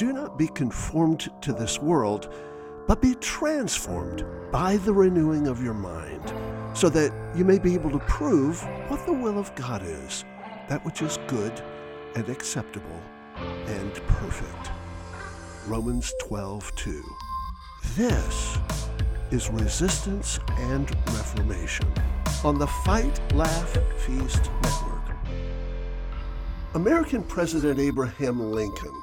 Do not be conformed to this world, but be transformed by the renewing of your mind, so that you may be able to prove what the will of God is, that which is good and acceptable and perfect. Romans 12 2. This is Resistance and Reformation on the Fight, Laugh, Feast Network. American President Abraham Lincoln,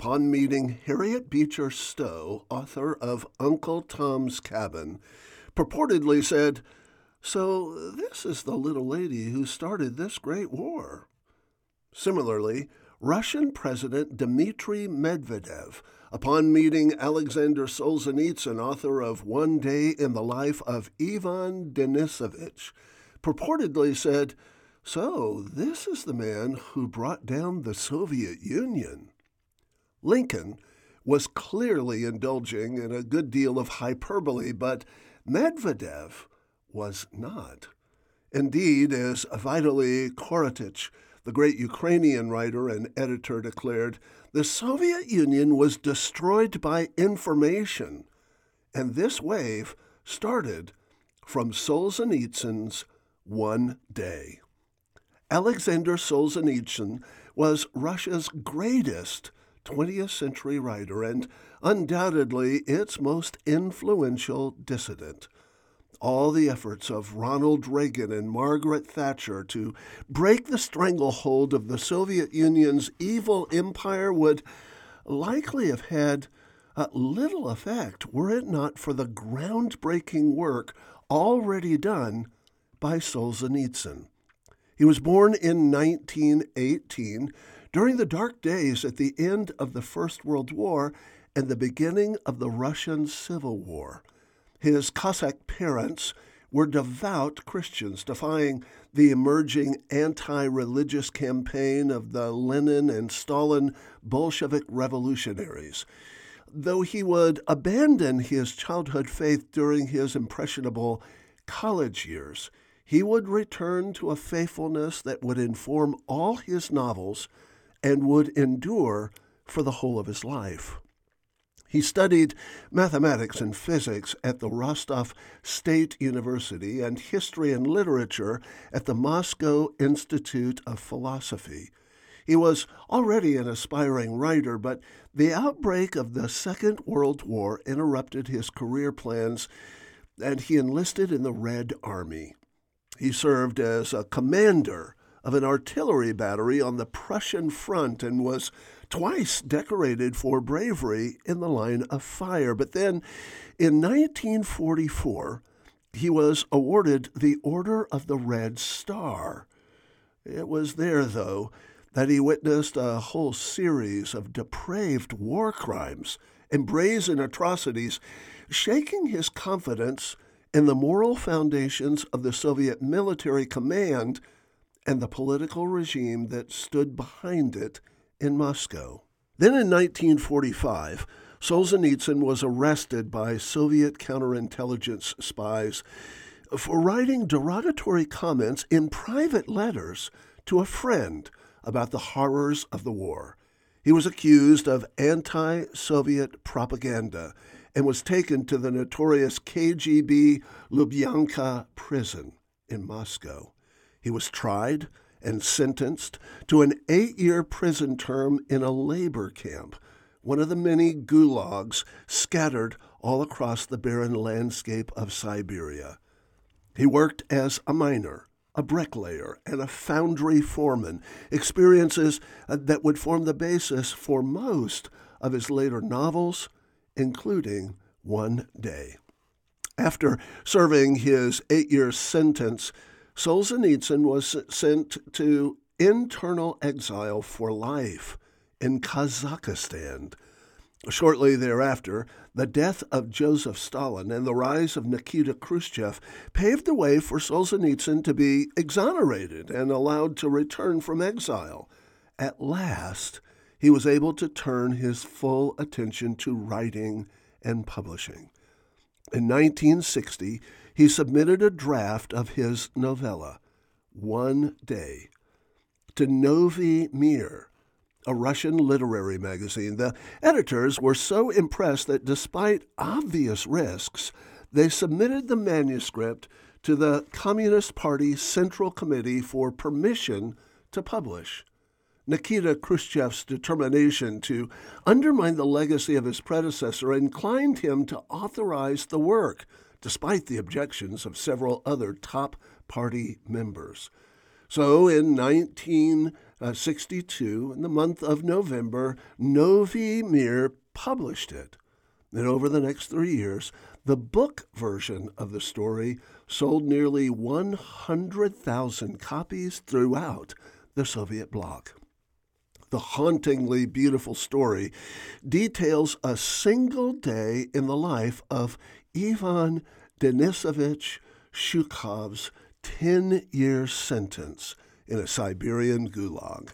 upon meeting Harriet Beecher Stowe, author of Uncle Tom's Cabin, purportedly said, So this is the little lady who started this great war. Similarly, Russian President Dmitry Medvedev Upon meeting Alexander Solzhenitsyn, author of One Day in the Life of Ivan Denisovich, purportedly said, So, this is the man who brought down the Soviet Union. Lincoln was clearly indulging in a good deal of hyperbole, but Medvedev was not. Indeed, as Vitaly Korotych, the great Ukrainian writer and editor, declared, the Soviet Union was destroyed by information, and this wave started from Solzhenitsyn's One Day. Alexander Solzhenitsyn was Russia's greatest 20th century writer and undoubtedly its most influential dissident all the efforts of Ronald Reagan and Margaret Thatcher to break the stranglehold of the Soviet Union's evil empire would likely have had little effect were it not for the groundbreaking work already done by Solzhenitsyn. He was born in 1918 during the dark days at the end of the First World War and the beginning of the Russian Civil War. His Cossack parents were devout Christians, defying the emerging anti religious campaign of the Lenin and Stalin Bolshevik revolutionaries. Though he would abandon his childhood faith during his impressionable college years, he would return to a faithfulness that would inform all his novels and would endure for the whole of his life. He studied mathematics and physics at the Rostov State University and history and literature at the Moscow Institute of Philosophy. He was already an aspiring writer, but the outbreak of the Second World War interrupted his career plans, and he enlisted in the Red Army. He served as a commander of an artillery battery on the Prussian front and was twice decorated for bravery in the line of fire. But then in 1944, he was awarded the Order of the Red Star. It was there, though, that he witnessed a whole series of depraved war crimes and brazen atrocities, shaking his confidence in the moral foundations of the Soviet military command and the political regime that stood behind it in Moscow. Then in 1945, Solzhenitsyn was arrested by Soviet counterintelligence spies for writing derogatory comments in private letters to a friend about the horrors of the war. He was accused of anti Soviet propaganda and was taken to the notorious KGB Lubyanka prison in Moscow. He was tried and sentenced to an eight year prison term in a labor camp, one of the many gulags scattered all across the barren landscape of Siberia. He worked as a miner, a bricklayer, and a foundry foreman, experiences uh, that would form the basis for most of his later novels, including One Day. After serving his eight year sentence, Solzhenitsyn was sent to internal exile for life in Kazakhstan. Shortly thereafter, the death of Joseph Stalin and the rise of Nikita Khrushchev paved the way for Solzhenitsyn to be exonerated and allowed to return from exile. At last, he was able to turn his full attention to writing and publishing. In 1960, he submitted a draft of his novella, One Day, to Novy Mir, a Russian literary magazine. The editors were so impressed that despite obvious risks, they submitted the manuscript to the Communist Party Central Committee for permission to publish. Nikita Khrushchev's determination to undermine the legacy of his predecessor inclined him to authorize the work, despite the objections of several other top party members. So in 1962, in the month of November, Novy Mir published it. And over the next three years, the book version of the story sold nearly 100,000 copies throughout the Soviet bloc. The hauntingly beautiful story details a single day in the life of Ivan Denisovich Shukhov's 10 year sentence in a Siberian gulag.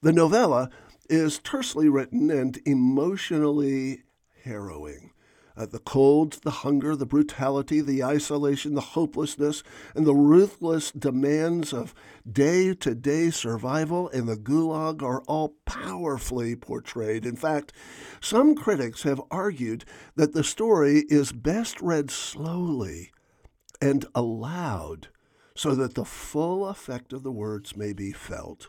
The novella is tersely written and emotionally harrowing. Uh, the cold, the hunger, the brutality, the isolation, the hopelessness, and the ruthless demands of day to day survival in the gulag are all powerfully portrayed. In fact, some critics have argued that the story is best read slowly and aloud so that the full effect of the words may be felt.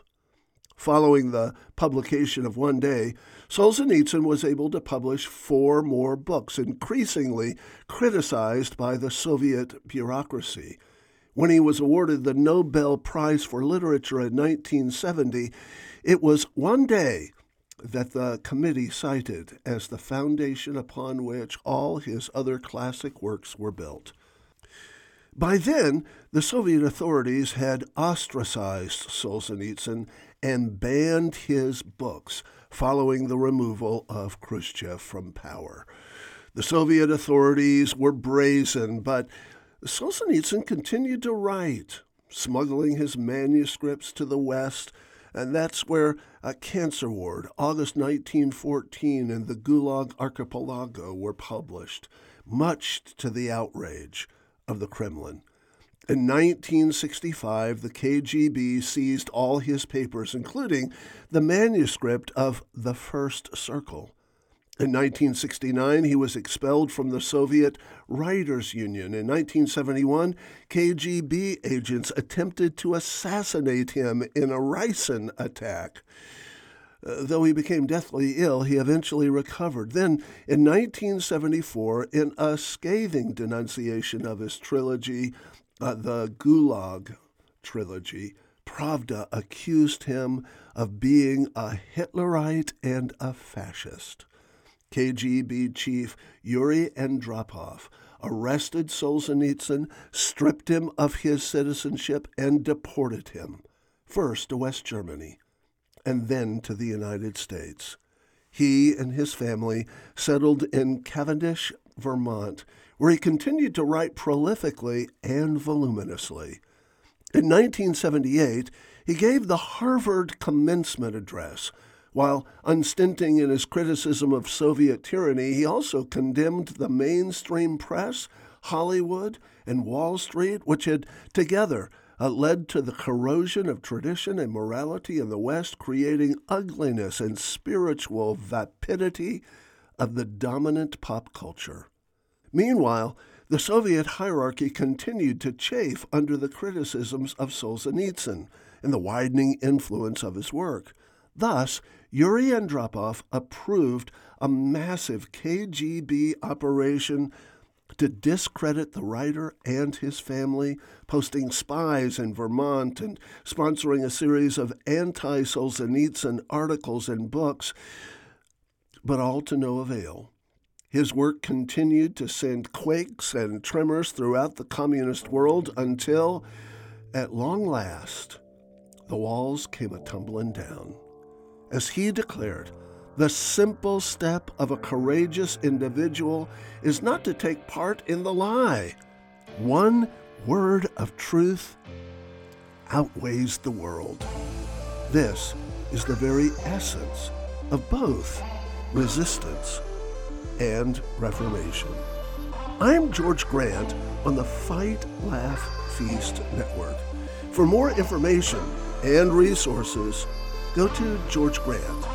Following the publication of One Day, Solzhenitsyn was able to publish four more books, increasingly criticized by the Soviet bureaucracy. When he was awarded the Nobel Prize for Literature in 1970, it was One Day that the committee cited as the foundation upon which all his other classic works were built. By then, the Soviet authorities had ostracized Solzhenitsyn and banned his books following the removal of Khrushchev from power. The Soviet authorities were brazen, but Solzhenitsyn continued to write, smuggling his manuscripts to the West, and that's where a Cancer Ward, August 1914, and the Gulag Archipelago were published, much to the outrage of the Kremlin. In 1965, the KGB seized all his papers, including the manuscript of The First Circle. In 1969, he was expelled from the Soviet Writers' Union. In 1971, KGB agents attempted to assassinate him in a ricin attack. Though he became deathly ill, he eventually recovered. Then, in 1974, in a scathing denunciation of his trilogy, uh, the Gulag trilogy, Pravda accused him of being a Hitlerite and a fascist. KGB chief Yuri Andropov arrested Solzhenitsyn, stripped him of his citizenship, and deported him, first to West Germany and then to the United States. He and his family settled in Cavendish, Vermont, where he continued to write prolifically and voluminously. In 1978, he gave the Harvard commencement address. While unstinting in his criticism of Soviet tyranny, he also condemned the mainstream press, Hollywood, and Wall Street, which had together uh, led to the corrosion of tradition and morality in the West, creating ugliness and spiritual vapidity of the dominant pop culture. Meanwhile, the Soviet hierarchy continued to chafe under the criticisms of Solzhenitsyn and the widening influence of his work. Thus, Yuri Andropov approved a massive KGB operation to discredit the writer and his family, posting spies in Vermont and sponsoring a series of anti Solzhenitsyn articles and books, but all to no avail. His work continued to send quakes and tremors throughout the communist world until, at long last, the walls came a tumbling down. As he declared, the simple step of a courageous individual is not to take part in the lie. One word of truth outweighs the world. This is the very essence of both resistance and reformation. I'm George Grant on the Fight, Laugh, Feast Network. For more information and resources, go to George Grant